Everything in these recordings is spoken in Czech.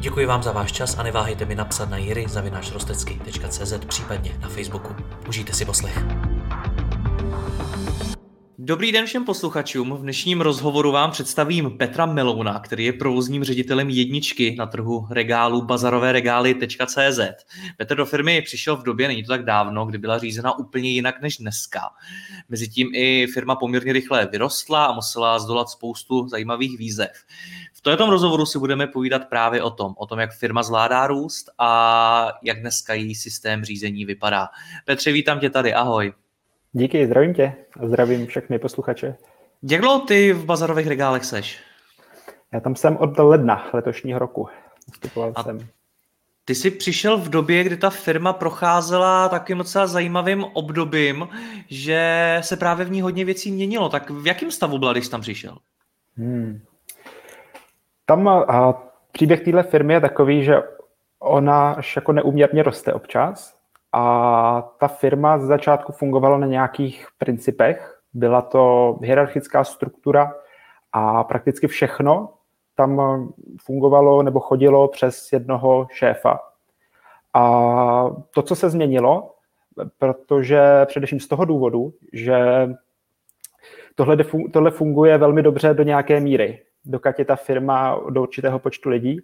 Děkuji vám za váš čas a neváhejte mi napsat na jiry.rostecky.cz případně na Facebooku. Užijte si poslech. Dobrý den všem posluchačům. V dnešním rozhovoru vám představím Petra Melouna, který je provozním ředitelem jedničky na trhu regálu bazarovéregály.cz. Petr do firmy přišel v době, není to tak dávno, kdy byla řízena úplně jinak než dneska. Mezitím i firma poměrně rychle vyrostla a musela zdolat spoustu zajímavých výzev. V tomto rozhovoru si budeme povídat právě o tom, o tom, jak firma zvládá růst a jak dneska její systém řízení vypadá. Petře, vítám tě tady, ahoj. Díky, zdravím tě a zdravím všechny posluchače. Jak dlouho ty v bazarových regálech seš? Já tam jsem od ledna letošního roku. Vstupoval a jsem. Ty jsi přišel v době, kdy ta firma procházela takovým docela zajímavým obdobím, že se právě v ní hodně věcí měnilo. Tak v jakém stavu byla, když jsi tam přišel? Hmm. Tam a, příběh téhle firmy je takový, že ona až jako neuměrně roste občas a ta firma z začátku fungovala na nějakých principech. Byla to hierarchická struktura a prakticky všechno tam fungovalo nebo chodilo přes jednoho šéfa. A to, co se změnilo, protože především z toho důvodu, že tohle, tohle funguje velmi dobře do nějaké míry, dokud je ta firma do určitého počtu lidí,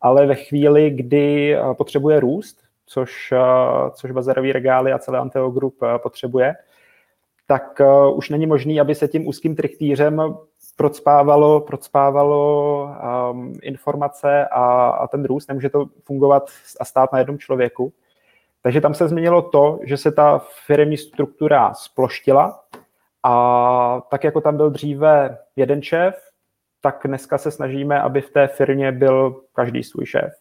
ale ve chvíli, kdy potřebuje růst, což, eh, což bazarový regály a celé Anteo Group eh, potřebuje, tak eh, už není možný, aby se tím úzkým trichtýřem procpávalo, procpávalo um, informace a, a ten růst. Nemůže to fungovat a stát na jednom člověku. Takže tam se změnilo to, že se ta firmní struktura sploštila a tak jako tam byl dříve jeden šéf, tak dneska se snažíme, aby v té firmě byl každý svůj šéf.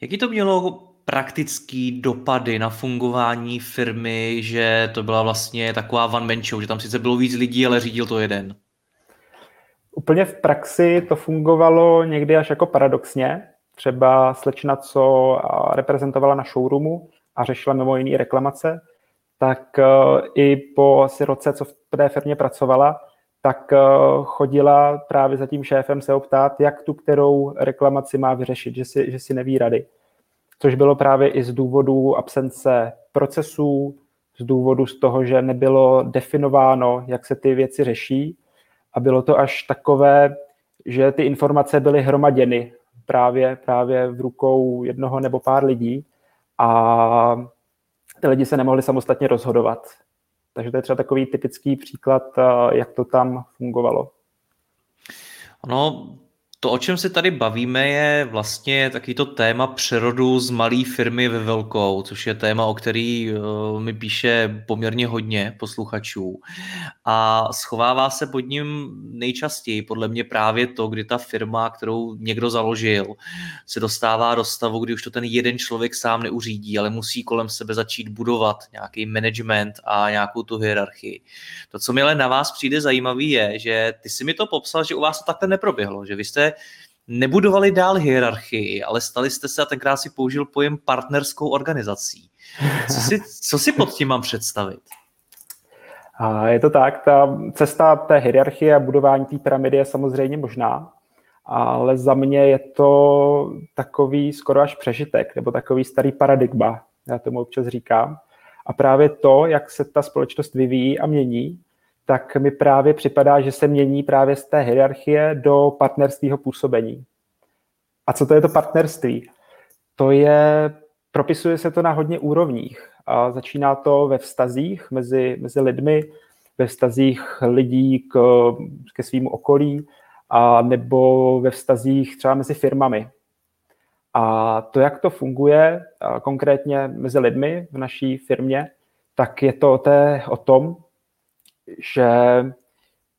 Jaký to mělo praktický dopady na fungování firmy, že to byla vlastně taková one man show, že tam sice bylo víc lidí, ale řídil to jeden? Úplně v praxi to fungovalo někdy až jako paradoxně. Třeba slečna, co reprezentovala na showroomu a řešila mimo jiný reklamace, tak e, i po asi roce, co v té firmě pracovala, tak e, chodila právě za tím šéfem se optát, jak tu kterou reklamaci má vyřešit, že si, že si neví rady což bylo právě i z důvodu absence procesů, z důvodu z toho, že nebylo definováno, jak se ty věci řeší a bylo to až takové, že ty informace byly hromaděny právě, právě v rukou jednoho nebo pár lidí a ty lidi se nemohli samostatně rozhodovat. Takže to je třeba takový typický příklad, jak to tam fungovalo. Ono to, o čem se tady bavíme, je vlastně takovýto téma přerodu z malé firmy ve velkou, což je téma, o který uh, mi píše poměrně hodně posluchačů. A schovává se pod ním nejčastěji podle mě právě to, kdy ta firma, kterou někdo založil, se dostává do stavu, kdy už to ten jeden člověk sám neuřídí, ale musí kolem sebe začít budovat nějaký management a nějakou tu hierarchii. To, co mi ale na vás přijde zajímavý, je, že ty si mi to popsal, že u vás to takhle neproběhlo, že vy jste nebudovali dál hierarchii, ale stali jste se, a tenkrát si použil pojem partnerskou organizací. Co si, co si pod tím mám představit? Je to tak, ta cesta té hierarchie a budování té pyramidy je samozřejmě možná, ale za mě je to takový skoro až přežitek, nebo takový starý paradigma, já tomu občas říkám. A právě to, jak se ta společnost vyvíjí a mění, tak mi právě připadá, že se mění právě z té hierarchie do partnerského působení. A co to je to partnerství? To je, propisuje se to na hodně úrovních. A začíná to ve vztazích mezi, mezi lidmi, ve vztazích lidí k, ke svým okolí, a nebo ve vztazích třeba mezi firmami. A to, jak to funguje konkrétně mezi lidmi v naší firmě, tak je to o, té, o tom, že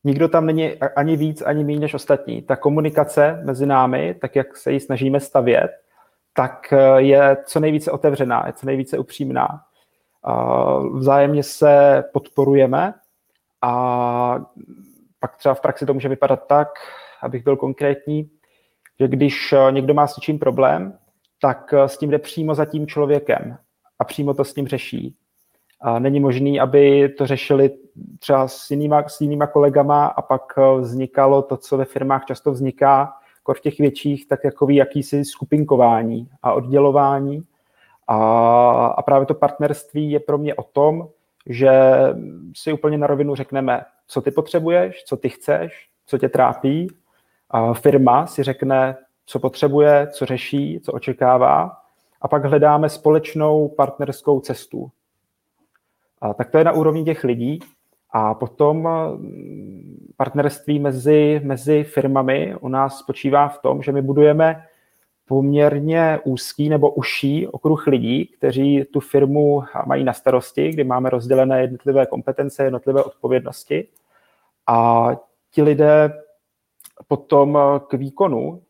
nikdo tam není ani víc, ani méně než ostatní. Ta komunikace mezi námi, tak jak se ji snažíme stavět, tak eh, je co nejvíce otevřená, je co nejvíce upřímná. Vzájemně se podporujeme a pak třeba v praxi to může vypadat tak, abych byl konkrétní, že když eh, někdo má s něčím problém, tak eh, s tím jde přímo za tím člověkem a přímo to s tím řeší. A není možný, aby to řešili třeba s jinýma, s jinýma kolegama a pak eh, vznikalo to, co ve firmách často vzniká, v těch větších, tak jako jakýsi skupinkování a oddělování. A, a právě to partnerství je pro mě o tom, že si úplně na rovinu řekneme, co ty potřebuješ, co ty chceš, co tě trápí. A firma si řekne, co potřebuje, co řeší, co očekává a pak hledáme společnou partnerskou cestu. A tak to je na úrovni těch lidí a potom mm, partnerství mezi, mezi firmami u nás spočívá v tom, že my budujeme poměrně úzký nebo užší okruh lidí, kteří tu firmu mají na starosti, kdy máme rozdělené jednotlivé kompetence, jednotlivé odpovědnosti. A ti lidé potom k výkonu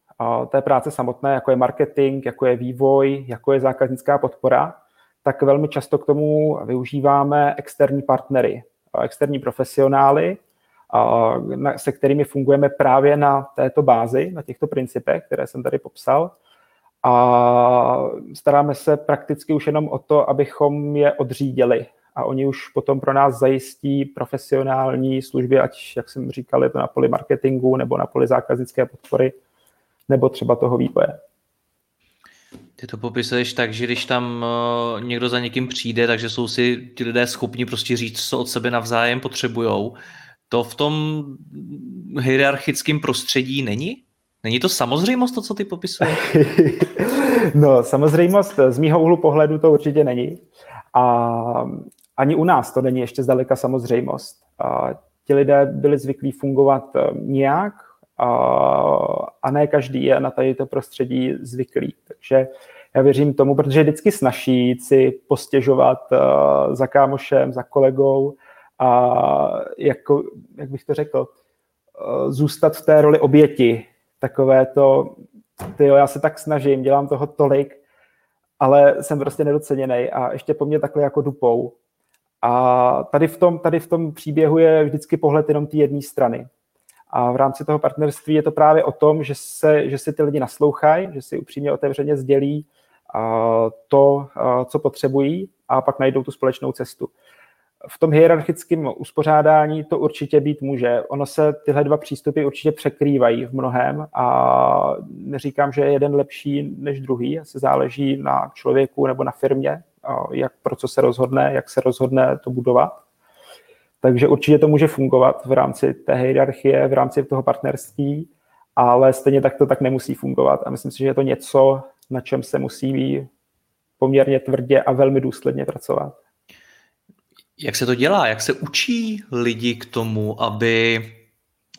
té práce samotné, jako je marketing, jako je vývoj, jako je zákaznická podpora, tak velmi často k tomu využíváme externí partnery, externí profesionály, se kterými fungujeme právě na této bázi, na těchto principech, které jsem tady popsal. A staráme se prakticky už jenom o to, abychom je odřídili. A oni už potom pro nás zajistí profesionální služby, ať, jak jsem říkal, je to na poli marketingu nebo na poli zákaznické podpory, nebo třeba toho vývoje. Ty to popisuješ tak, že když tam uh, někdo za někým přijde, takže jsou si ti lidé schopni prostě říct, co od sebe navzájem potřebujou. To v tom hierarchickém prostředí není? Není to samozřejmost to, co ty popisuješ? no, samozřejmost z mýho úhlu pohledu to určitě není. A ani u nás to není ještě zdaleka samozřejmost. A ti lidé byli zvyklí fungovat eh, nějak, a, ne každý je na tady to prostředí zvyklý. Takže já věřím tomu, protože je vždycky snaží si postěžovat uh, za kámošem, za kolegou a jako, jak bych to řekl, uh, zůstat v té roli oběti. Takové to, tyjo, já se tak snažím, dělám toho tolik, ale jsem prostě nedoceněný a ještě po mně takhle jako dupou. A tady v tom, tady v tom příběhu je vždycky pohled jenom té jedné strany. A v rámci toho partnerství je to právě o tom, že, se, že si ty lidi naslouchají, že si upřímně otevřeně sdělí to, co potřebují a pak najdou tu společnou cestu. V tom hierarchickém uspořádání to určitě být může. Ono se tyhle dva přístupy určitě překrývají v mnohem a neříkám, že je jeden lepší než druhý, asi záleží na člověku nebo na firmě, jak pro co se rozhodne, jak se rozhodne to budovat. Takže určitě to může fungovat v rámci té hierarchie, v rámci toho partnerství, ale stejně tak to tak nemusí fungovat. A myslím si, že je to něco, na čem se musí poměrně tvrdě a velmi důsledně pracovat. Jak se to dělá? Jak se učí lidi k tomu, aby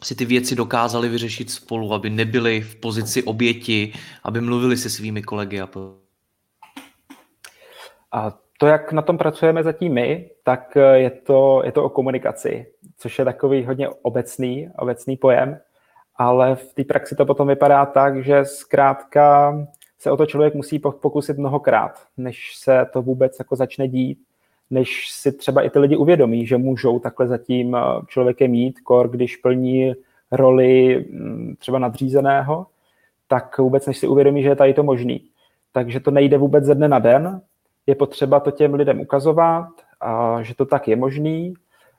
si ty věci dokázali vyřešit spolu, aby nebyli v pozici oběti, aby mluvili se svými kolegy a a to, jak na tom pracujeme zatím my, tak eh, je to, je to o komunikaci, což je takový hodně obecný, obecný pojem, ale v té praxi to potom vypadá tak, že zkrátka se o to člověk musí pokusit mnohokrát, než se to vůbec jako začne dít, než si třeba i ty lidi uvědomí, že můžou takhle zatím eh, člověkem mít, kor, když plní roli mm, třeba nadřízeného, tak vůbec než si uvědomí, že je tady to možný. Takže to nejde vůbec ze dne na den, je potřeba to těm lidem ukazovat, a že to tak je možný.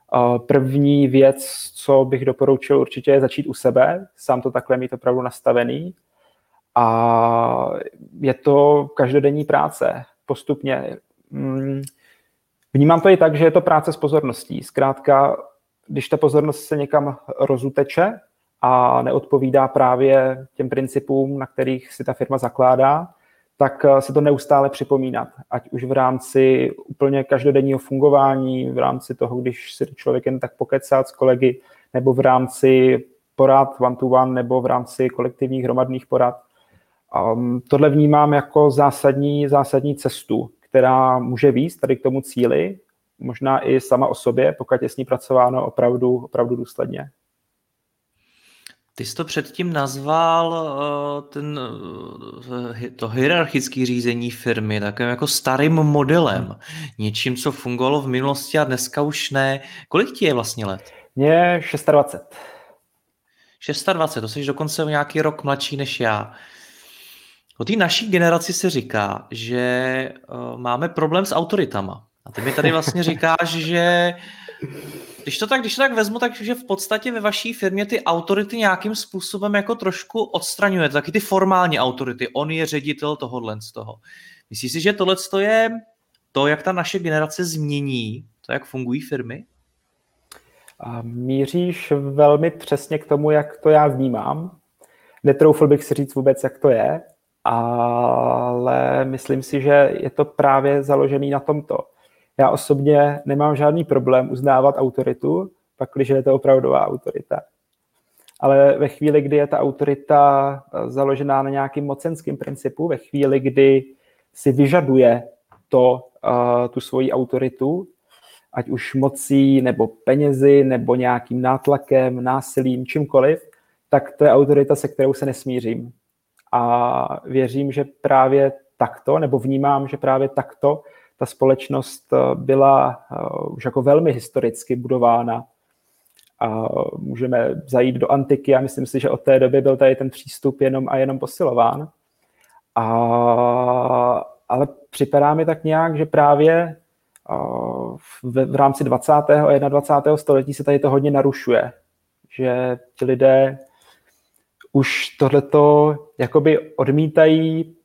A první věc, co bych doporučil určitě je začít u sebe, sám to takhle mít opravdu nastavený. A je to každodenní práce, postupně. Mm, vnímám to i tak, že je to práce s pozorností. Zkrátka, když ta pozornost se někam rozuteče a neodpovídá právě těm principům, na kterých si ta firma zakládá, tak eh, si to neustále připomínat, ať už v rámci úplně každodenního fungování, v rámci toho, když si člověk jen tak pokecat s kolegy, nebo v rámci porad one-to-one, nebo v rámci kolektivních hromadných porad. Um, tohle vnímám jako zásadní, zásadní cestu, která může víc tady k tomu cíli, možná i sama o sobě, pokud je s ní pracováno opravdu, opravdu důsledně. Ty jsi to předtím nazval uh, ten, uh, to hierarchické řízení firmy takovým jako starým modelem. Něčím, co fungovalo v minulosti a dneska už ne. Kolik ti je vlastně let? Mně 26. 26, to jsi dokonce nějaký rok mladší než já. O té naší generaci se říká, že uh, máme problém s autoritama. A ty mi tady vlastně říkáš, že když to tak, když to tak vezmu, takže v podstatě ve vaší firmě ty autority nějakým způsobem jako trošku odstraňujete, taky ty formální autority. On je ředitel tohohle z toho. Myslíš si, že tohle je to, jak ta naše generace změní, to, jak fungují firmy? A míříš velmi přesně k tomu, jak to já vnímám. Netroufl bych si říct vůbec, jak to je, ale myslím si, že je to právě založený na tomto já osobně nemám žádný problém uznávat autoritu, pak, když je to opravdová autorita. Ale ve chvíli, kdy je ta autorita eh, založená na nějakým mocenským principu, ve chvíli, kdy si vyžaduje to, uh, tu svoji autoritu, ať už mocí, nebo penězi, nebo nějakým nátlakem, násilím, čímkoliv, tak to je autorita, se kterou se nesmířím. A věřím, že právě takto, nebo vnímám, že právě takto ta společnost eh, byla eh, už jako velmi historicky budována. A můžeme zajít do antiky a myslím si, že od té doby byl tady ten přístup jenom a jenom posilován. A, ale připadá mi tak nějak, že právě eh, v, v rámci 20. a 21. století se tady to hodně narušuje. Že ti lidé už tohleto jakoby odmítají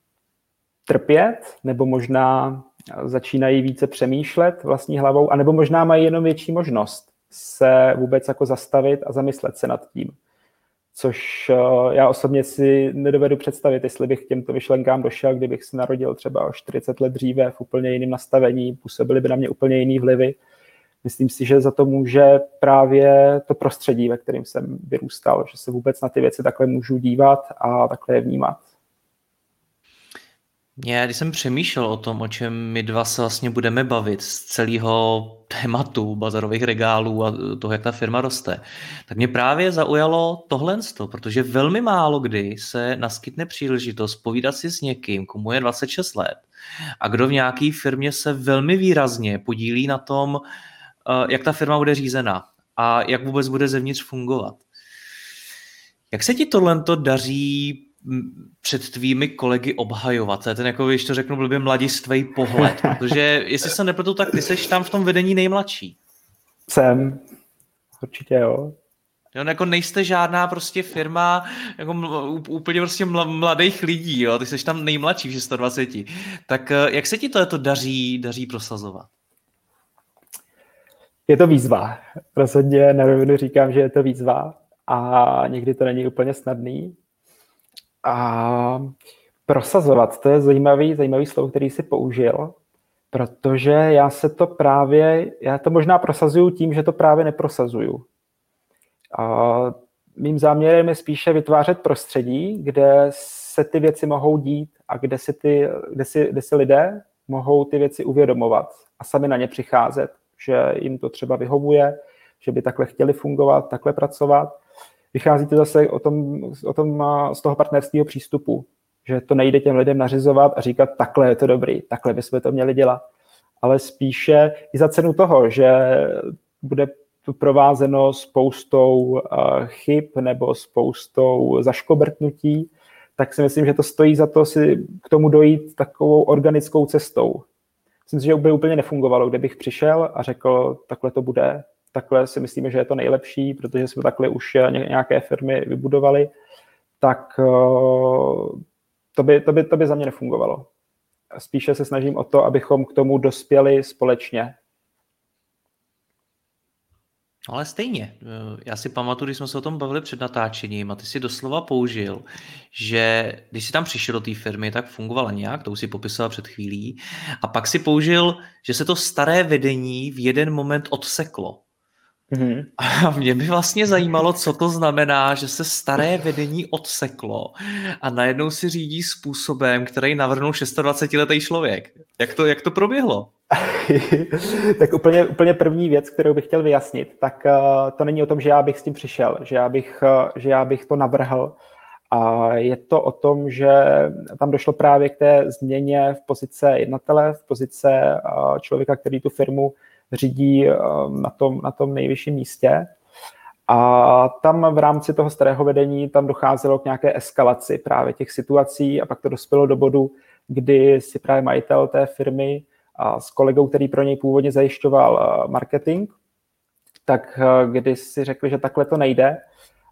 trpět, nebo možná začínají více přemýšlet vlastní hlavou, anebo možná mají jenom větší možnost se vůbec jako zastavit a zamyslet se nad tím. Což eh, já osobně si nedovedu představit, jestli bych k těmto vyšlenkám došel, kdybych se narodil třeba o 40 let dříve v úplně jiném nastavení, působily by na mě úplně jiný vlivy. Myslím si, že za to může právě to prostředí, ve kterém jsem vyrůstal, že se vůbec na ty věci takhle můžu dívat a takhle je vnímat. Já, když jsem přemýšlel o tom, o čem my dva se vlastně budeme bavit z celého tématu bazarových regálů a toho, jak ta firma roste, tak mě právě zaujalo tohle, protože velmi málo kdy se naskytne příležitost povídat si s někým, komu je 26 let a kdo v nějaké firmě se velmi výrazně podílí na tom, eh, jak ta firma bude řízena a jak vůbec bude zevnitř fungovat. Jak se ti tohle daří před tvými kolegy obhajovat. To je ten, jako když to řeknu, blbě mladistvý pohled. Protože jestli se nepletu, tak ty seš tam v tom vedení nejmladší. Jsem. Určitě jo. Jo, no jako nejste žádná prostě firma jako úplně prostě mladých lidí, jo? ty jsi tam nejmladší v 120. Tak eh, jak se ti to, to daří, daří prosazovat? Je to výzva. Rozhodně na rovinu říkám, že je to výzva a někdy to není úplně snadný, a prosazovat, to je zajímavý, zajímavý slovo, který si použil, protože já se to právě, já to možná prosazuju tím, že to právě neprosazuju. A mým záměrem je spíše vytvářet prostředí, kde se ty věci mohou dít a kde si, ty, kde si, kde si lidé mohou ty věci uvědomovat a sami na ně přicházet, že jim to třeba vyhovuje, že by takhle chtěli fungovat, takhle pracovat vychází to zase o tom, o tom z toho partnerského přístupu, že to nejde těm lidem nařizovat a říkat, takhle je to dobrý, takhle bychom to měli dělat, ale spíše i za cenu toho, že bude provázeno spoustou chyb nebo spoustou zaškobrtnutí, tak si myslím, že to stojí za to si k tomu dojít takovou organickou cestou. Myslím si, že by úplně nefungovalo, kdybych přišel a řekl, takhle to bude, takhle si myslíme, že je to nejlepší, protože jsme takhle už nějaké firmy vybudovali, tak eh, to by, to by, to by za mě nefungovalo. Spíše se snažím o to, abychom k tomu dospěli společně. Ale stejně, eh, já si pamatuju, když jsme se o tom bavili před natáčením a ty si doslova použil, že když jsi tam přišel do té firmy, tak fungovala nějak, to už si popisoval před chvílí, a pak si použil, že se to staré vedení v jeden moment odseklo. Mm-hmm. A mě by vlastně zajímalo, co to znamená, že se staré vedení odseklo a najednou si řídí způsobem, který navrhnul 26-letý člověk. Jak to, jak to proběhlo? tak úplně, úplně první věc, kterou bych chtěl vyjasnit, tak uh, to není o tom, že já bych s tím přišel, že já bych, uh, že já bych to navrhl. A je to o tom, že tam došlo právě k té změně v pozice jednatele, v pozice uh, člověka, který tu firmu řídí uh, na, tom, na tom nejvyšším místě. A tam v rámci toho starého vedení tam docházelo k nějaké eskalaci právě těch situací a pak to dospělo do bodu, kdy si právě majitel té firmy a s kolegou, který pro něj původně zajišťoval eh, marketing, tak eh, když si řekli, že takhle to nejde,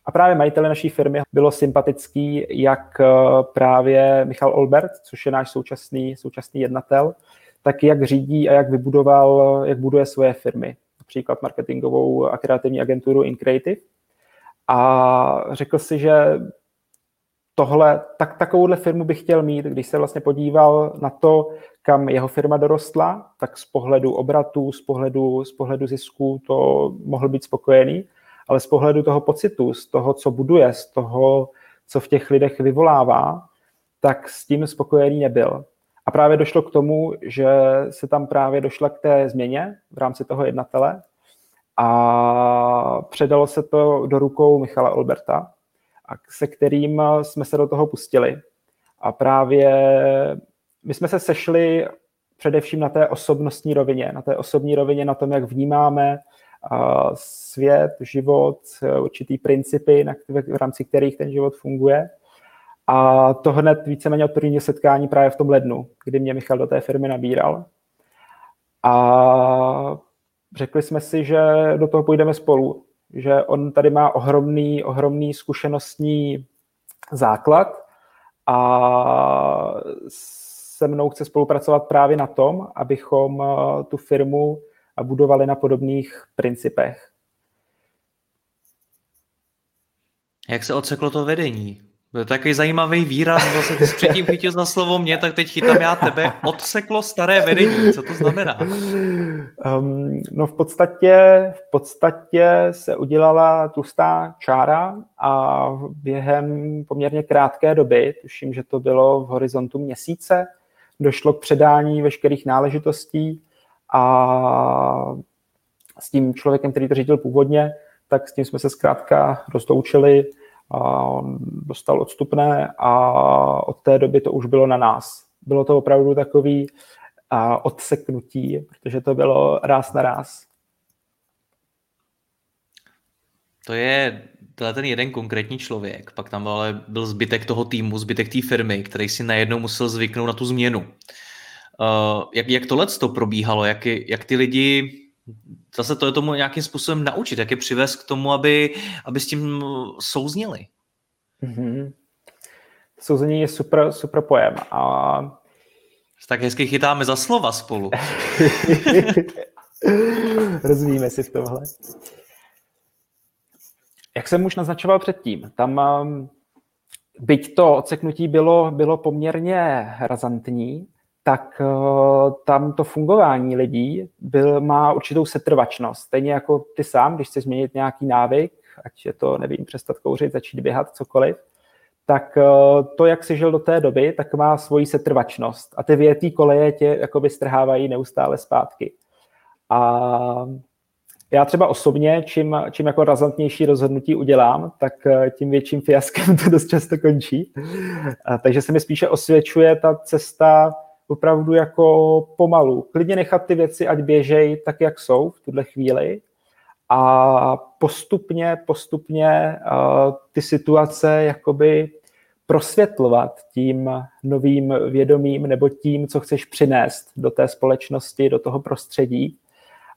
a právě majitele naší firmy bylo sympatický, jak eh, právě Michal Olbert, což je náš současný, současný jednatel, tak jak řídí a jak vybudoval, jak buduje svoje firmy. Například marketingovou a kreativní agenturu InCreative. A řekl si, že tohle, tak, takovouhle firmu bych chtěl mít, když se vlastně podíval na to, kam jeho firma dorostla, tak z pohledu obratů, z pohledu, z pohledu zisku to mohl být spokojený, ale z pohledu toho pocitu, z toho, co buduje, z toho, co v těch lidech vyvolává, tak s tím spokojený nebyl. Právě došlo k tomu, že se tam právě došla k té změně v rámci toho jednatele a předalo se to do rukou Michala Olberta, a se kterým jsme se do toho pustili. A právě my jsme se sešli především na té osobnostní rovině, na té osobní rovině, na tom, jak vnímáme svět, život, určitý principy, v rámci kterých ten život funguje. A to hned víceméně od prvního setkání právě v tom lednu, kdy mě Michal do té firmy nabíral. A řekli jsme si, že do toho půjdeme spolu, že on tady má ohromný, ohromný zkušenostní základ a se mnou chce spolupracovat právě na tom, abychom eh, tu firmu budovali na podobných principech. Jak se odseklo to vedení? Byl takový zajímavý výraz, byl se ty předtím chytil za slovo mě, tak teď chytám já tebe. Odseklo staré vedení, co to znamená? Um, no v podstatě, v podstatě se udělala tlustá čára a během poměrně krátké doby, tuším, že to bylo v horizontu měsíce, došlo k předání veškerých náležitostí a s tím člověkem, který to řídil původně, tak s tím jsme se zkrátka rozloučili on dostal odstupné a od té doby to už bylo na nás. Bylo to opravdu takový a, odseknutí, protože to bylo ráz na ráz. To je ten jeden konkrétní člověk, pak tam ale byl zbytek toho týmu, zbytek té firmy, který si najednou musel zvyknout na tu změnu. Uh, jak, jak tohle to probíhalo, jak, jak ty lidi zase to je tomu nějakým způsobem naučit, jak je přivést k tomu, aby, aby s tím souzněli. Mm-hmm. Souzení je super, super pojem. A... Tak hezky chytáme za slova spolu. Rozvíjíme si v tomhle. Jak jsem už naznačoval předtím, tam um, byť to odseknutí bylo, bylo poměrně razantní, tak uh, tam to fungování lidí byl, má určitou setrvačnost. Stejně jako ty sám, když chceš změnit nějaký návyk, ať je to, nevím, přestat kouřit, začít běhat, cokoliv, tak uh, to, jak jsi žil do té doby, tak má svoji setrvačnost. A ty větý koleje tě jakoby strhávají neustále zpátky. A já třeba osobně, čím, čím jako razantnější rozhodnutí udělám, tak uh, tím větším fiaskem to dost často končí. A, takže se mi spíše osvědčuje ta cesta opravdu jako pomalu. Klidně nechat ty věci, ať běžej tak, jak jsou v tuhle chvíli a postupně, postupně uh, ty situace jakoby prosvětlovat tím novým vědomím nebo tím, co chceš přinést do té společnosti, do toho prostředí.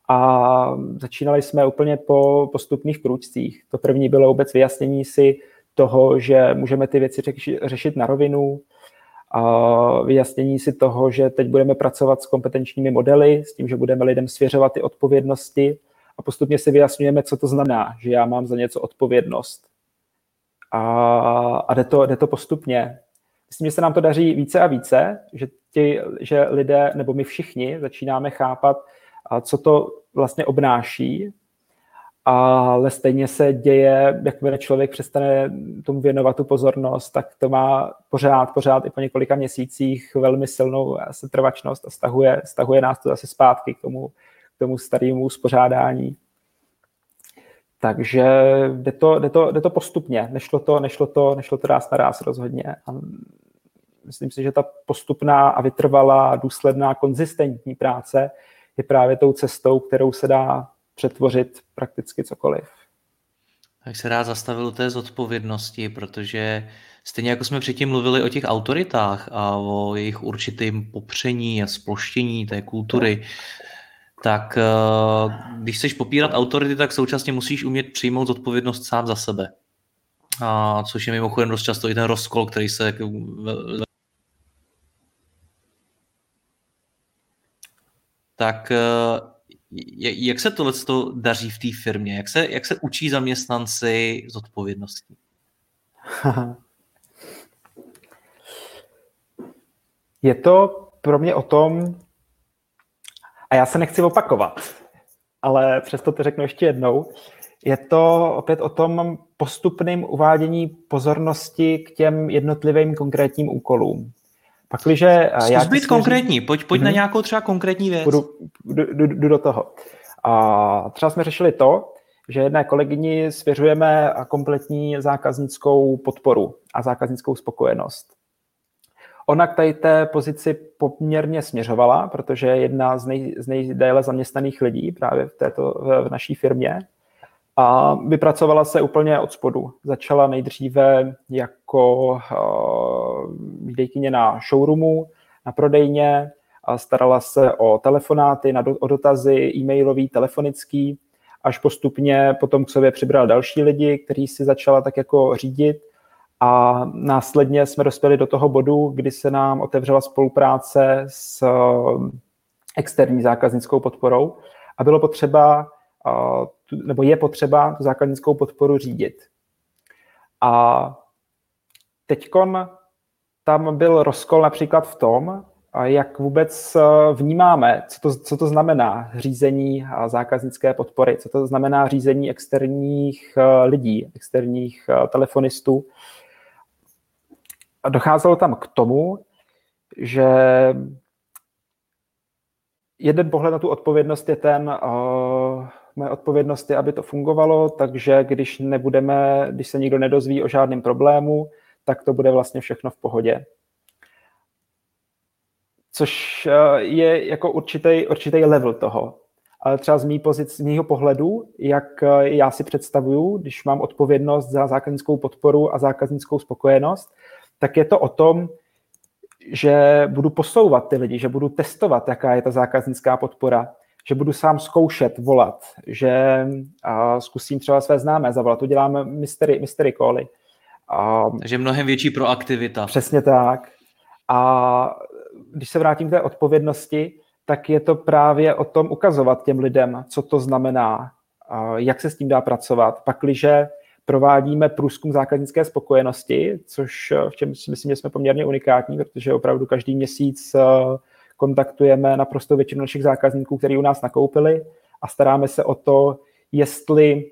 A začínali jsme úplně po postupných krůčcích. To první bylo vůbec vyjasnění si toho, že můžeme ty věci řešit na rovinu, vyjasnění si toho, že teď budeme pracovat s kompetenčními modely, s tím, že budeme lidem svěřovat ty odpovědnosti a postupně si vyjasňujeme, co to znamená, že já mám za něco odpovědnost. A, a jde, to, jde to postupně. Myslím, že se nám to daří více a více, že, ti, že lidé, nebo my všichni začínáme chápat, co to vlastně obnáší ale stejně se děje, jakmile člověk přestane tomu věnovat tu pozornost, tak to má pořád, pořád i po několika měsících velmi silnou setrvačnost a stahuje, stahuje nás to zase zpátky k tomu, k tomu starému uspořádání. Takže jde to, jde to, jde to postupně, nešlo to, nešlo to, nešlo to ráz na ráz rozhodně. A myslím si, že ta postupná a vytrvalá, důsledná, konzistentní práce je právě tou cestou, kterou se dá přetvořit prakticky cokoliv. Tak se rád zastavil té zodpovědnosti, protože stejně jako jsme předtím mluvili o těch autoritách a o jejich určitým popření a sploštění té kultury, tak eh, když chceš popírat autority, tak současně musíš umět přijmout zodpovědnost sám za sebe. A což je mimochodem dost často i ten rozkol, který se tak eh, jak se tohle daří v té firmě? Jak se, jak se učí zaměstnanci z odpovědností? Je to pro mě o tom, a já se nechci opakovat, ale přesto to řeknu ještě jednou, je to opět o tom postupným uvádění pozornosti k těm jednotlivým konkrétním úkolům. Pakliže Zkus já být konkrétní, pojď, pojď hmm. na mhm. nějakou třeba konkrétní věc. Jdu, jdu, jdu, jdu do toho. A třeba jsme řešili to, že jedné kolegyni svěřujeme kompletní zákaznickou podporu a zákaznickou spokojenost. Ona k tady té pozici poměrně směřovala, protože je jedna z, nej, z nejdéle zaměstnaných lidí právě v, této, v naší firmě a vypracovala se úplně od spodu. Začala nejdříve jako uh, výdejkyně na showroomu, na prodejně, starala se o telefonáty, na do, o dotazy e-mailový, telefonický, až postupně potom k sobě přibral další lidi, který si začala tak jako řídit a následně jsme dospěli do toho bodu, kdy se nám otevřela spolupráce s externí zákaznickou podporou a bylo potřeba nebo je potřeba tu zákaznickou podporu řídit. A teďkon tam byl rozkol například v tom, jak vůbec vnímáme, co to, co to znamená řízení zákaznické podpory, co to znamená řízení externích lidí, externích telefonistů. A docházelo tam k tomu, že jeden pohled na tu odpovědnost je ten, moje odpovědnost je, aby to fungovalo, takže když nebudeme, když se nikdo nedozví o žádném problému, tak to bude vlastně všechno v pohodě. Což eh, je jako určitý, určitý level toho. Ale třeba z, mý pozic, z mýho pohledu, jak eh, já si představuju, když mám odpovědnost za zákaznickou podporu a zákaznickou spokojenost, tak je to o tom, že budu posouvat ty lidi, že budu testovat, jaká je ta zákaznická podpora, že budu sám zkoušet volat, že a zkusím třeba své známé zavolat, to děláme mystery, mystery cally. A, Takže mnohem větší proaktivita. Přesně tak. A když se vrátím k té odpovědnosti, tak je to právě o tom ukazovat těm lidem, co to znamená, jak se s tím dá pracovat. Pakliže provádíme průzkum zákaznické spokojenosti, což v čem si myslím, že jsme poměrně unikátní, protože opravdu každý měsíc kontaktujeme naprosto většinu našich zákazníků, kteří u nás nakoupili a staráme se o to, jestli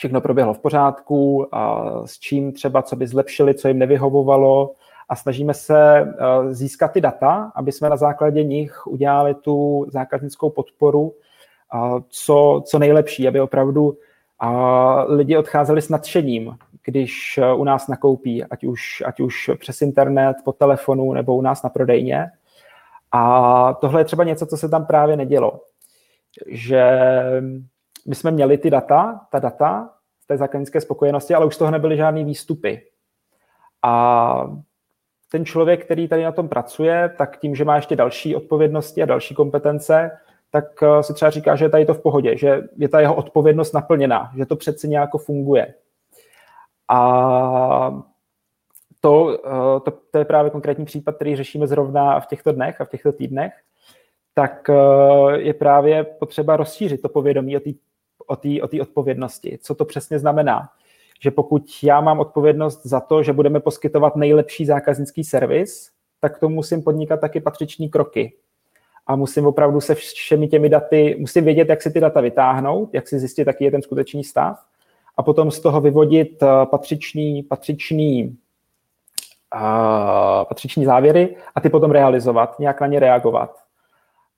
všechno proběhlo v pořádku, a s čím třeba, co by zlepšili, co jim nevyhovovalo a snažíme se eh, získat ty data, aby jsme na základě nich udělali tu zákaznickou podporu co, co nejlepší, aby opravdu lidi odcházeli s nadšením, když eh, u nás nakoupí, ať už, ať už přes internet, po telefonu nebo u nás na prodejně. A tohle je třeba něco, co se tam právě nedělo. Že my jsme měli ty data, ta data z té zákaznické spokojenosti, ale už z toho nebyly žádné výstupy. A ten člověk, který tady na tom pracuje, tak tím, že má ještě další odpovědnosti a další kompetence, tak eh, si třeba říká, že je tady to v pohodě, že je ta jeho odpovědnost naplněná, že to přeci nějak funguje. A to, eh, to, to je právě konkrétní případ, který řešíme zrovna v těchto dnech a v těchto týdnech, tak eh, je právě potřeba rozšířit to povědomí o té o tý, o tý odpovědnosti. Co to přesně znamená? Že pokud já mám odpovědnost za to, že budeme poskytovat nejlepší zákaznický servis, tak tomu musím podnikat taky patřiční kroky. a musím opravdu se všemi těmi daty, musím vědět, jak si ty data vytáhnout, jak si zjistit, jaký je ten skutečný stav a potom z toho vyvodit eh, patřičný, patřičný, uh, patřičný závěry a ty potom realizovat, nějak na ně reagovat.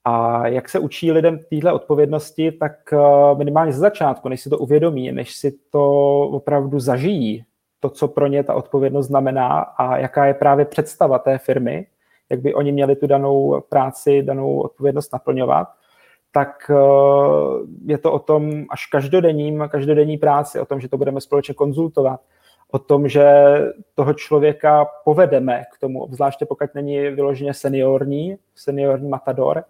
A jak se učí lidem téhle odpovědnosti, tak uh, minimálně ze začátku, než si to uvědomí, než si to opravdu zažijí, to, co pro ně ta odpovědnost znamená a jaká je právě představa té firmy, jak by oni měli tu danou práci, danou odpovědnost naplňovat, tak eh, je to o tom až každodenním, každodenní práci, o tom, že to budeme společně konzultovat, o tom, že toho člověka povedeme k tomu, obzvláště pokud není vyloženě seniorní, seniorní matador,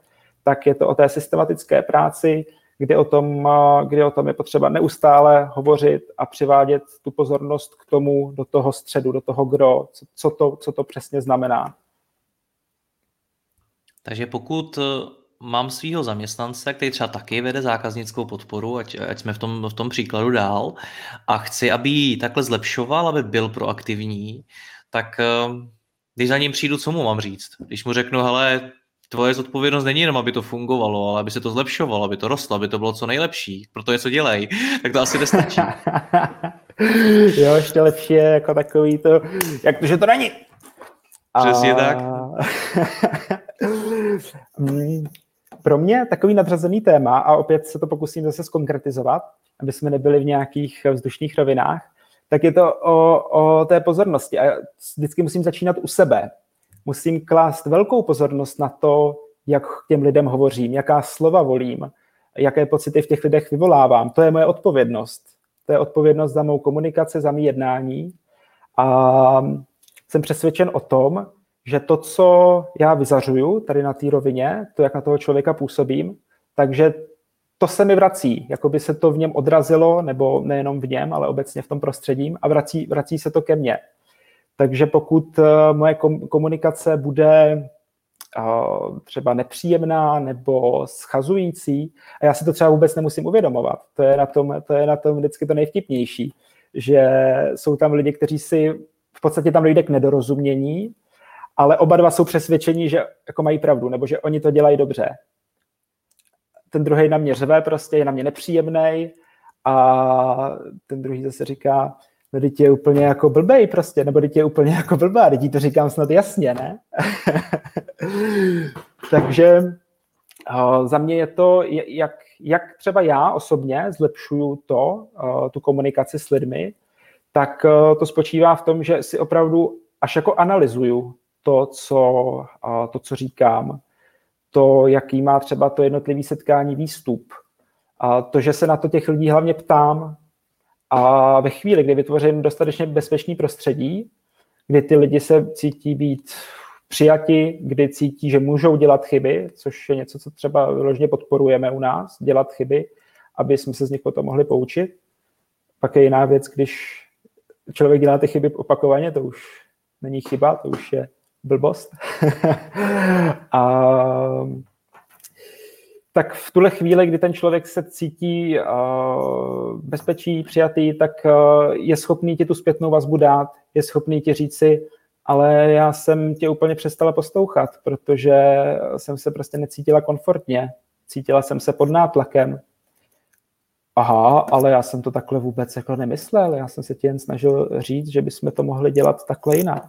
tak je to o té systematické práci, kdy o tom, eh, kdy o tom je potřeba neustále hovořit a přivádět tu pozornost k tomu do toho středu, do toho gro, co to, co to přesně znamená. Takže pokud eh, mám svého zaměstnance, který třeba taky vede zákaznickou podporu, ať, ať jsme v tom, v tom příkladu dál, a chci, aby ji takhle zlepšoval, aby byl proaktivní, tak eh, když za ním přijdu, co mu mám říct? Když mu řeknu, hele, tvoje zodpovědnost není jenom, aby to fungovalo, ale aby se to zlepšovalo, aby to rostlo, aby to bylo co nejlepší. Proto něco dělej. Tak to asi nestačí. jo, ještě lepší je jako takový to, jak to, že to není. Přesně a... tak. Mm, pro mě takový nadřazený téma, a opět se to pokusím zase skonkretizovat, aby jsme nebyli v nějakých vzdušných rovinách, tak je to o, o té pozornosti. A vždycky musím začínat u sebe. Musím klást velkou pozornost na to, jak k těm lidem hovořím, jaká slova volím, jaké pocity v těch lidech vyvolávám. To je moje odpovědnost. To je odpovědnost za mou komunikaci, za mý jednání. A jsem přesvědčen o tom, že to, co já vyzařuju tady na té rovině, to, jak na toho člověka působím, takže to se mi vrací, jako by se to v něm odrazilo, nebo nejenom v něm, ale obecně v tom prostředím a vrací, vrací se to ke mně. Takže pokud eh, moje komunikace bude eh, třeba nepříjemná nebo schazující, a já si to třeba vůbec nemusím uvědomovat, to je na tom, to je na tom vždycky to nejvtipnější, že jsou tam lidi, kteří si v podstatě tam dojde k nedorozumění, ale oba dva jsou přesvědčení, že jako mají pravdu, nebo že oni to dělají dobře. Ten druhý na mě řve prostě, je na mě nepříjemný a ten druhý zase říká, no teď je úplně jako blbej prostě, nebo teď je úplně jako blbá, teď to říkám snad jasně, ne? Takže uh, za mě je to, jak, jak třeba já osobně zlepšuju to, uh, tu komunikaci s lidmi, tak uh, to spočívá v tom, že si opravdu až jako analyzuju to, co, to, co říkám, to, jaký má třeba to jednotlivý setkání výstup, a to, že se na to těch lidí hlavně ptám a ve chvíli, kdy vytvořím dostatečně bezpečný prostředí, kdy ty lidi se cítí být přijati, kdy cítí, že můžou dělat chyby, což je něco, co třeba vyloženě podporujeme u nás, dělat chyby, aby jsme se z nich potom mohli poučit. Pak je jiná věc, když člověk dělá ty chyby opakovaně, to už není chyba, to už je blbost. a tak v tuhle chvíli, kdy ten člověk se cítí uh, bezpečí, přijatý, tak uh, je schopný ti tu zpětnou vazbu dát, je schopný ti říci, ale já jsem tě úplně přestala poslouchat, protože jsem se prostě necítila komfortně, cítila jsem se pod nátlakem. Aha, ale já jsem to takhle vůbec jako nemyslel, já jsem se ti jen snažil říct, že bychom to mohli dělat takhle jinak.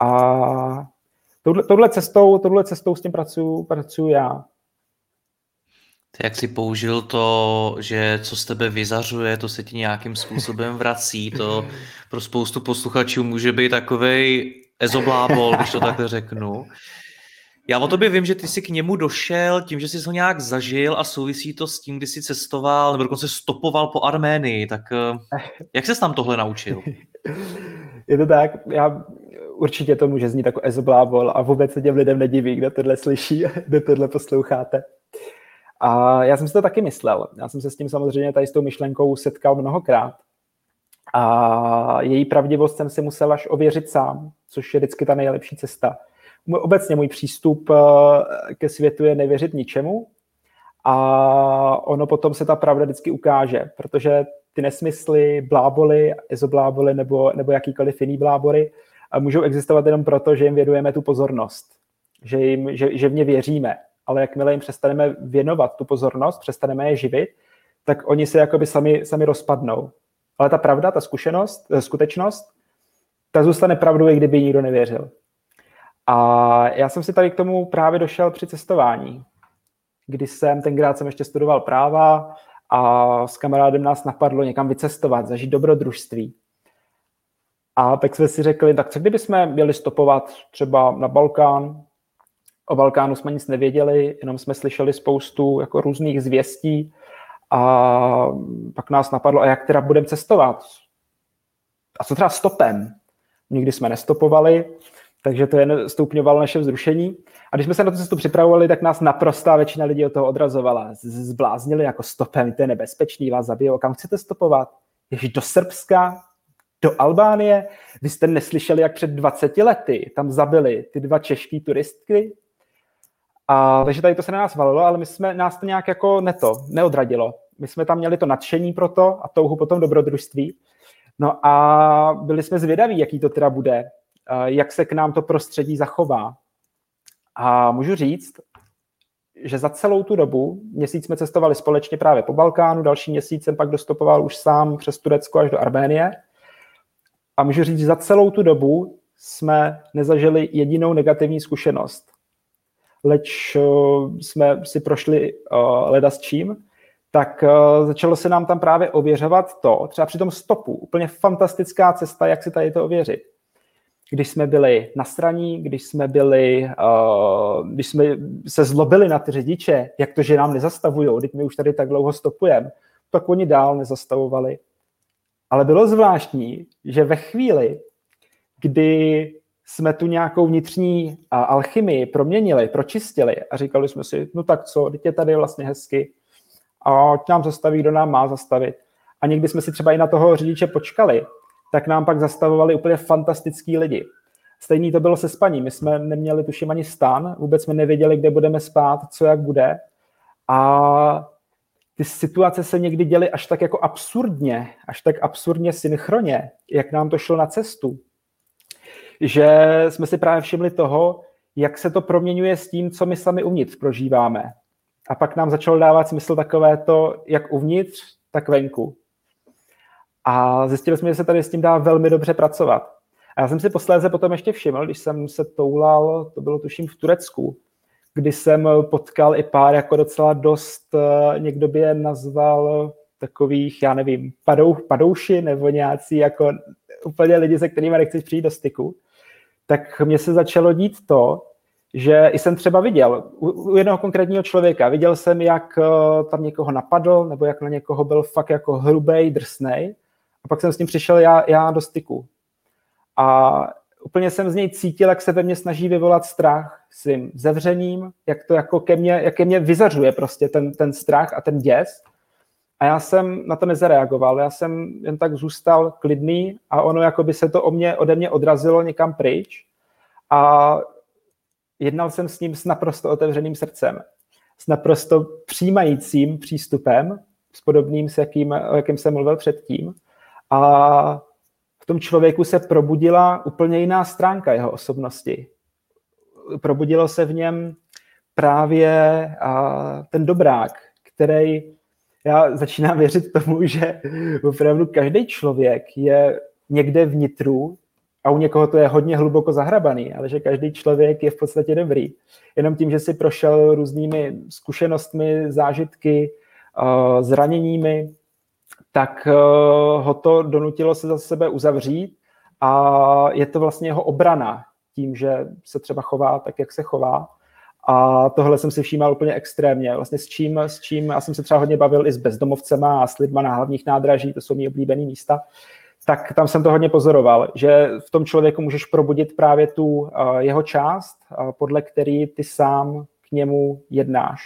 A touhle, touhle, cestou, touhle cestou s tím pracuju, pracuju já. Jak jsi použil to, že co z tebe vyzařuje, to se ti nějakým způsobem vrací, to pro spoustu posluchačů může být takovej ezoblábol, když to takhle řeknu. Já o tobě vím, že ty jsi k němu došel tím, že jsi ho nějak zažil a souvisí to s tím, kdy jsi cestoval nebo dokonce stopoval po Arménii. Tak eh, jak se tam tohle naučil? Je to tak, já určitě to může znít jako ezoblábol a vůbec se těm lidem nediví, kdo tohle slyší, kdo tohle posloucháte. A já jsem si to taky myslel. Já jsem se s tím samozřejmě tady s tou myšlenkou setkal mnohokrát. A její pravdivost jsem si musel až ověřit sám, což je vždycky ta nejlepší cesta. Obecně můj přístup eh, ke světu je nevěřit ničemu a ono potom se ta pravda vždycky ukáže, protože ty nesmysly, bláboli, ezobláboli nebo, nebo jakýkoliv jiný blábory můžou existovat jenom proto, že jim vědujeme tu pozornost, že, jim, že, že v ně věříme. Ale jakmile jim přestaneme věnovat tu pozornost, přestaneme je živit, tak oni se jakoby sami, sami rozpadnou. Ale ta pravda, ta zkušenost, ta skutečnost, ta zůstane pravdou, i kdyby nikdo nevěřil. A já jsem si tady k tomu právě došel při cestování, kdy jsem, tenkrát jsem ještě studoval práva a s kamarádem nás napadlo někam vycestovat, zažít dobrodružství. A tak jsme si řekli, tak co kdyby jsme měli stopovat třeba na Balkán, O Balkánu jsme nic nevěděli, jenom jsme slyšeli spoustu jako různých zvěstí a pak nás napadlo, a jak teda budeme cestovat? A co třeba stopem? Nikdy jsme nestopovali, takže to jen stupňovalo naše vzrušení. A když jsme se na tu cestu připravovali, tak nás naprostá většina lidí od toho odrazovala. Zbláznili jako stopem, to je nebezpečný, vás zabijou. Kam chcete stopovat? Ježíš do Srbska? Do Albánie? Vy jste neslyšeli, jak před 20 lety tam zabili ty dva češské turistky? A, takže tady to se na nás valilo, ale my jsme, nás to nějak jako neto, neodradilo. My jsme tam měli to nadšení pro to a touhu potom dobrodružství. No a byli jsme zvědaví, jaký to teda bude, jak se k nám to prostředí zachová. A můžu říct, že za celou tu dobu, měsíc jsme cestovali společně právě po Balkánu, další měsíc jsem pak dostopoval už sám přes Turecko až do Arménie. A můžu říct, že za celou tu dobu jsme nezažili jedinou negativní zkušenost leč jsme si prošli leda s čím, tak začalo se nám tam právě ověřovat to, třeba při tom stopu, úplně fantastická cesta, jak si tady to ověřit. Když jsme byli na straní, když jsme byli, když jsme se zlobili na ty řidiče, jak to, že nám nezastavují, teď my už tady tak dlouho stopujeme, tak oni dál nezastavovali. Ale bylo zvláštní, že ve chvíli, kdy jsme tu nějakou vnitřní alchymii proměnili, pročistili a říkali jsme si, no tak co, teď je tady vlastně hezky a nám zastaví, kdo nám má zastavit. A někdy jsme si třeba i na toho řidiče počkali, tak nám pak zastavovali úplně fantastický lidi. Stejný to bylo se spaní. My jsme neměli tuším ani stan, vůbec jsme nevěděli, kde budeme spát, co jak bude. A ty situace se někdy děly až tak jako absurdně, až tak absurdně synchronně, jak nám to šlo na cestu že jsme si právě všimli toho, jak se to proměňuje s tím, co my sami uvnitř prožíváme. A pak nám začalo dávat smysl takové to, jak uvnitř, tak venku. A zjistili jsme, že se tady s tím dá velmi dobře pracovat. A já jsem si posléze potom ještě všiml, když jsem se toulal, to bylo tuším v Turecku, kdy jsem potkal i pár jako docela dost, eh, někdo by je nazval takových, já nevím, padou, padouši nebo nějací jako úplně lidi, se kterými nechceš přijít do styku tak mně se začalo dít to, že jsem třeba viděl u, jednoho konkrétního člověka, viděl jsem, jak uh, tam někoho napadl, nebo jak na někoho byl fakt jako hrubej, drsnej, a pak jsem s ním přišel já, já do styku. A úplně jsem z něj cítil, jak se ve mně snaží vyvolat strach svým zevřením, jak to jako ke mně, jak ke mně vyzařuje prostě ten, ten strach a ten děs. A já jsem na to nezareagoval, já jsem jen tak zůstal klidný a ono jako by se to o mě, ode mě odrazilo někam pryč a jednal jsem s ním s naprosto otevřeným srdcem, s naprosto přijímajícím přístupem, s podobným, s jakým, o jakým jsem mluvil předtím. A v tom člověku se probudila úplně jiná stránka jeho osobnosti. Probudilo se v něm právě ten dobrák, který já začínám věřit tomu, že opravdu každý člověk je někde vnitru a u někoho to je hodně hluboko zahrabaný, ale že každý člověk je v podstatě dobrý. Jenom tím, že si prošel různými zkušenostmi, zážitky, eh, zraněními, tak eh, ho to donutilo se za sebe uzavřít a je to vlastně jeho obrana tím, že se třeba chová tak, jak se chová. A tohle jsem si všímal úplně extrémně. Vlastně s čím, s čím, já jsem se třeba hodně bavil i s bezdomovcema a s lidma na hlavních nádraží, to jsou mý oblíbené místa, tak tam jsem to hodně pozoroval, že v tom člověku můžeš probudit právě tu uh, jeho část, uh, podle který ty sám k němu jednáš.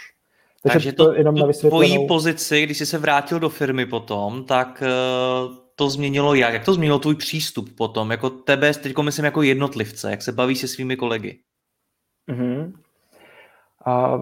Takže, Takže to, to jenom na tvojí pozici, když jsi se vrátil do firmy potom, tak uh, to změnilo jak? Jak to změnilo tvůj přístup potom? Jako tebe, teď myslím jako jednotlivce, jak se baví se svými kolegy? Mm-hmm. A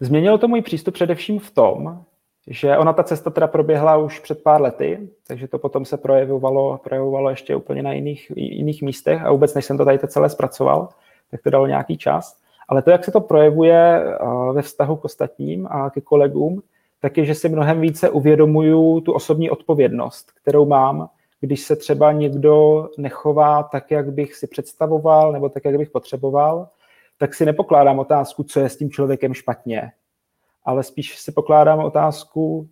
změnilo to můj přístup především v tom, že ona ta cesta teda proběhla už před pár lety, takže to potom se projevovalo, projevovalo ještě úplně na jiných, jiných místech a vůbec než jsem to tady celé zpracoval, tak to dalo nějaký čas. Ale to, jak se to projevuje ve vztahu k ostatním a ke kolegům, tak je, že si mnohem více uvědomuju tu osobní odpovědnost, kterou mám, když se třeba někdo nechová tak, jak bych si představoval, nebo tak, jak bych potřeboval, tak si nepokládám otázku, co je s tím člověkem špatně, ale spíš si pokládám otázku,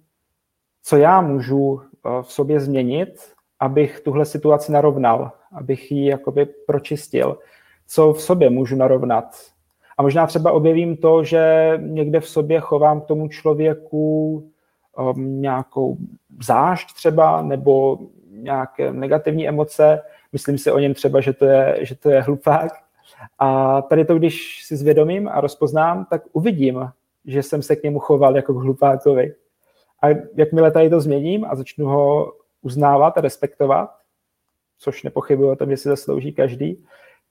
co já můžu eh, v sobě změnit, abych tuhle situaci narovnal, abych ji jakoby pročistil, co v sobě můžu narovnat. A možná třeba objevím to, že někde v sobě chovám k tomu člověku um, nějakou zášť třeba, nebo nějaké negativní emoce, myslím si o něm třeba, že to je, že to je hlupák. A tady to, když si zvědomím a rozpoznám, tak uvidím, že jsem se k němu choval jako k hlupákovi. A jakmile tady to změním a začnu ho uznávat a respektovat, což nepochybuji o tom, že si zaslouží každý,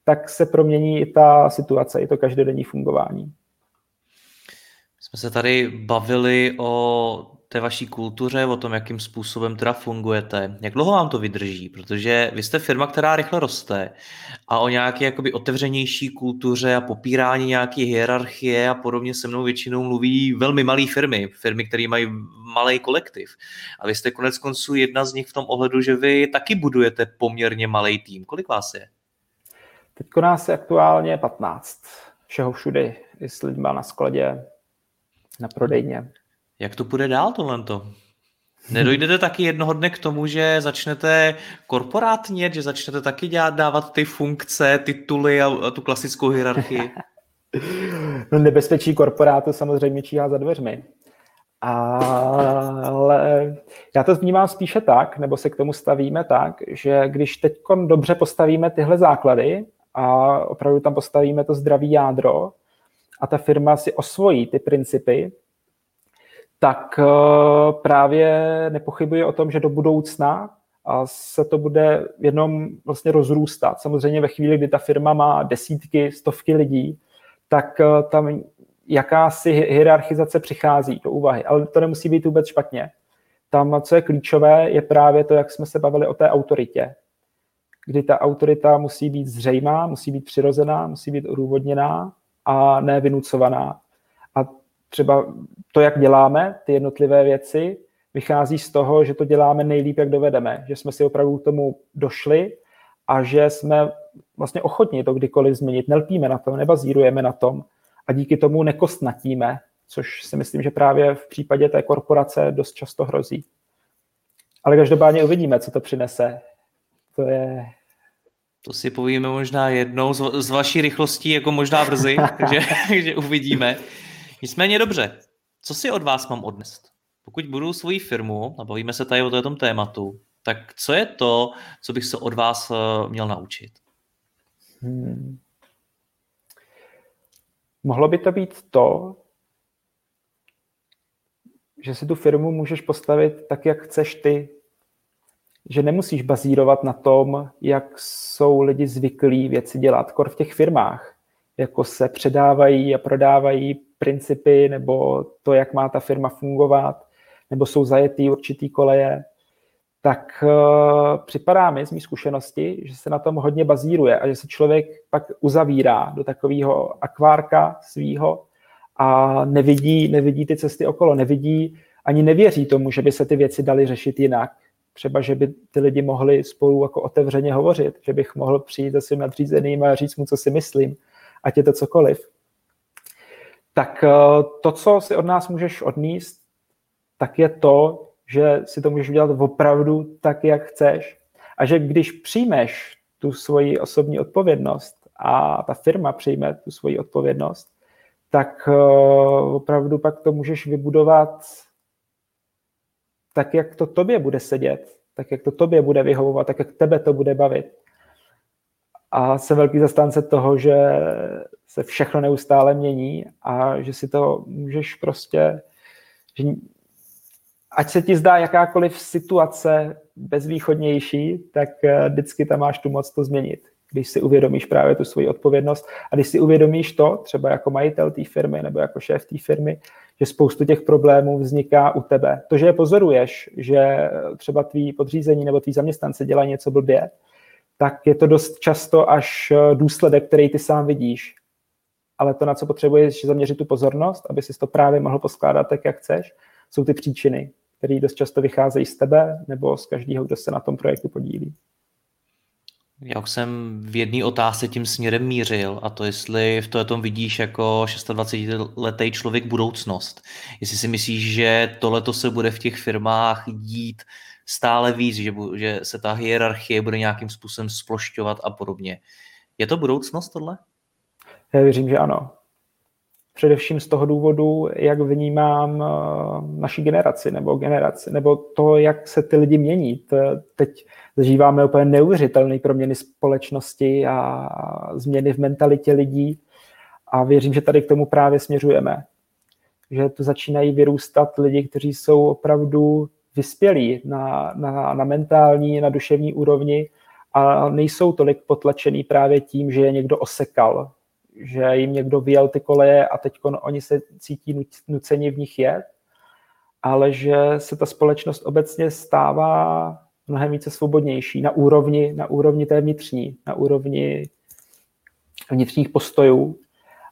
tak se promění i ta situace, i to každodenní fungování. Jsme se tady bavili o té vaší kultuře, o tom, jakým způsobem teda fungujete. Jak dlouho vám to vydrží? Protože vy jste firma, která rychle roste a o nějaké jakoby otevřenější kultuře a popírání nějaké hierarchie a podobně se mnou většinou mluví velmi malé firmy, firmy, které mají malý kolektiv. A vy jste konec konců jedna z nich v tom ohledu, že vy taky budujete poměrně malý tým. Kolik vás je? Teď nás je aktuálně 15. Všeho všudy, i s lidma na skladě, na prodejně. Jak to bude dál tohleto? Nedojdete taky jednoho dne k tomu, že začnete korporátně, že začnete taky dělat, dávat ty funkce, tituly a, a tu klasickou hierarchii? No nebezpečí korporátu samozřejmě číhá za dveřmi. Ale já to vnímám spíše tak, nebo se k tomu stavíme tak, že když teď dobře postavíme tyhle základy a opravdu tam postavíme to zdravý jádro a ta firma si osvojí ty principy, tak eh, právě nepochybuje o tom, že do budoucna se to bude jenom vlastně rozrůstat. Samozřejmě ve chvíli, kdy ta firma má desítky, stovky lidí, tak eh, tam jakási hierarchizace přichází do úvahy, ale to nemusí být vůbec špatně. Tam, co je klíčové, je právě to, jak jsme se bavili o té autoritě. Kdy ta autorita musí být zřejmá, musí být přirozená, musí být odůvodněná a nevynucovaná. A třeba to, jak děláme ty jednotlivé věci, vychází z toho, že to děláme nejlíp, jak dovedeme, že jsme si opravdu k tomu došli a že jsme vlastně ochotni to kdykoliv změnit. Nelpíme na tom, nebazírujeme na tom a díky tomu nekostnatíme, což si myslím, že právě v případě té korporace dost často hrozí. Ale každopádně uvidíme, co to přinese. To je... To si povíme možná jednou z, z vaší rychlostí, jako možná brzy, že, že uvidíme. Nicméně dobře, co si od vás mám odnést? Pokud budu svoji firmu, a bavíme se tady o tom tématu, tak co je to, co bych se od vás eh, měl naučit? Hmm. Mohlo by to být to, že si tu firmu můžeš postavit tak, jak chceš ty. Že nemusíš bazírovat na tom, jak jsou lidi zvyklí věci dělat, kor v těch firmách, jako se předávají a prodávají principy nebo to, jak má ta firma fungovat, nebo jsou zajetý určitý koleje, tak uh, připadá mi z mých zkušenosti, že se na tom hodně bazíruje a že se člověk pak uzavírá do takového akvárka svýho a nevidí, nevidí ty cesty okolo, nevidí, ani nevěří tomu, že by se ty věci daly řešit jinak. Třeba, že by ty lidi mohli spolu jako otevřeně hovořit, že bych mohl přijít za svým nadřízeným a říct mu, co si myslím, ať je to cokoliv tak eh, to, co si od nás můžeš odníst, tak je to, že si to můžeš udělat opravdu tak, jak chceš a že když přijmeš tu svoji osobní odpovědnost a ta firma přijme tu svoji odpovědnost, tak eh, opravdu pak to můžeš vybudovat tak, jak to tobě bude sedět, tak, jak to tobě bude vyhovovat, tak, jak tebe to bude bavit. A jsem velký zastánce toho, že se všechno neustále mění a že si to můžeš prostě, že ať se ti zdá jakákoliv situace bezvýchodnější, tak eh, vždycky tam máš tu moc to změnit, když si uvědomíš právě tu svoji odpovědnost a když si uvědomíš to, třeba jako majitel té firmy nebo jako šéf té firmy, že spoustu těch problémů vzniká u tebe. To, že je pozoruješ, že třeba tvý podřízení nebo tvý zaměstnanci dělají něco blbě, tak je to dost často až eh, důsledek, který ty sám vidíš. ale to, na co potřebuješ zaměřit tu pozornost, aby si to právě mohl poskládat tak, jak chceš, jsou ty příčiny, které dost často vycházejí z tebe nebo z každého, kdo se na tom projektu podílí. Já už jsem v jedné otázce tím směrem mířil a to jestli v tom vidíš jako 26-letý člověk budoucnost. Jestli si myslíš, že tohleto se bude v těch firmách dít stále víc, že, že se ta hierarchie bude nějakým způsobem splošťovat a podobně. Je to budoucnost tohle? Já věřím, že ano. Především z toho důvodu, jak vnímám eh, naší generaci nebo generaci, nebo to, jak se ty lidi mění. Teď zažíváme úplně neuvěřitelné proměny společnosti a změny v mentalitě lidí a věřím, že tady k tomu právě směřujeme. Že tu začínají vyrůstat lidi, kteří jsou opravdu vyspělí na, na, na mentální, na duševní úrovni a nejsou tolik potlačený právě tím, že je někdo osekal, že jim někdo vyjel ty koleje a teď oni se cítí nuceni v nich jet, ale že se ta společnost obecně stává mnohem více svobodnější na úrovni, na úrovni té vnitřní, na úrovni vnitřních postojů.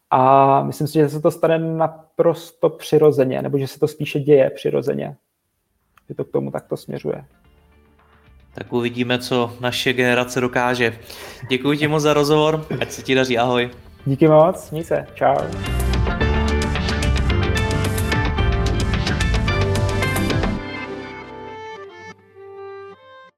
A myslím si, že se to stane naprosto přirozeně, nebo že se to spíše děje přirozeně. Že to k tomu takto směřuje. Tak uvidíme, co naše generace dokáže. Děkuji ti moc za rozhovor, ať se ti daří, ahoj. Díky moc, měj se, čau.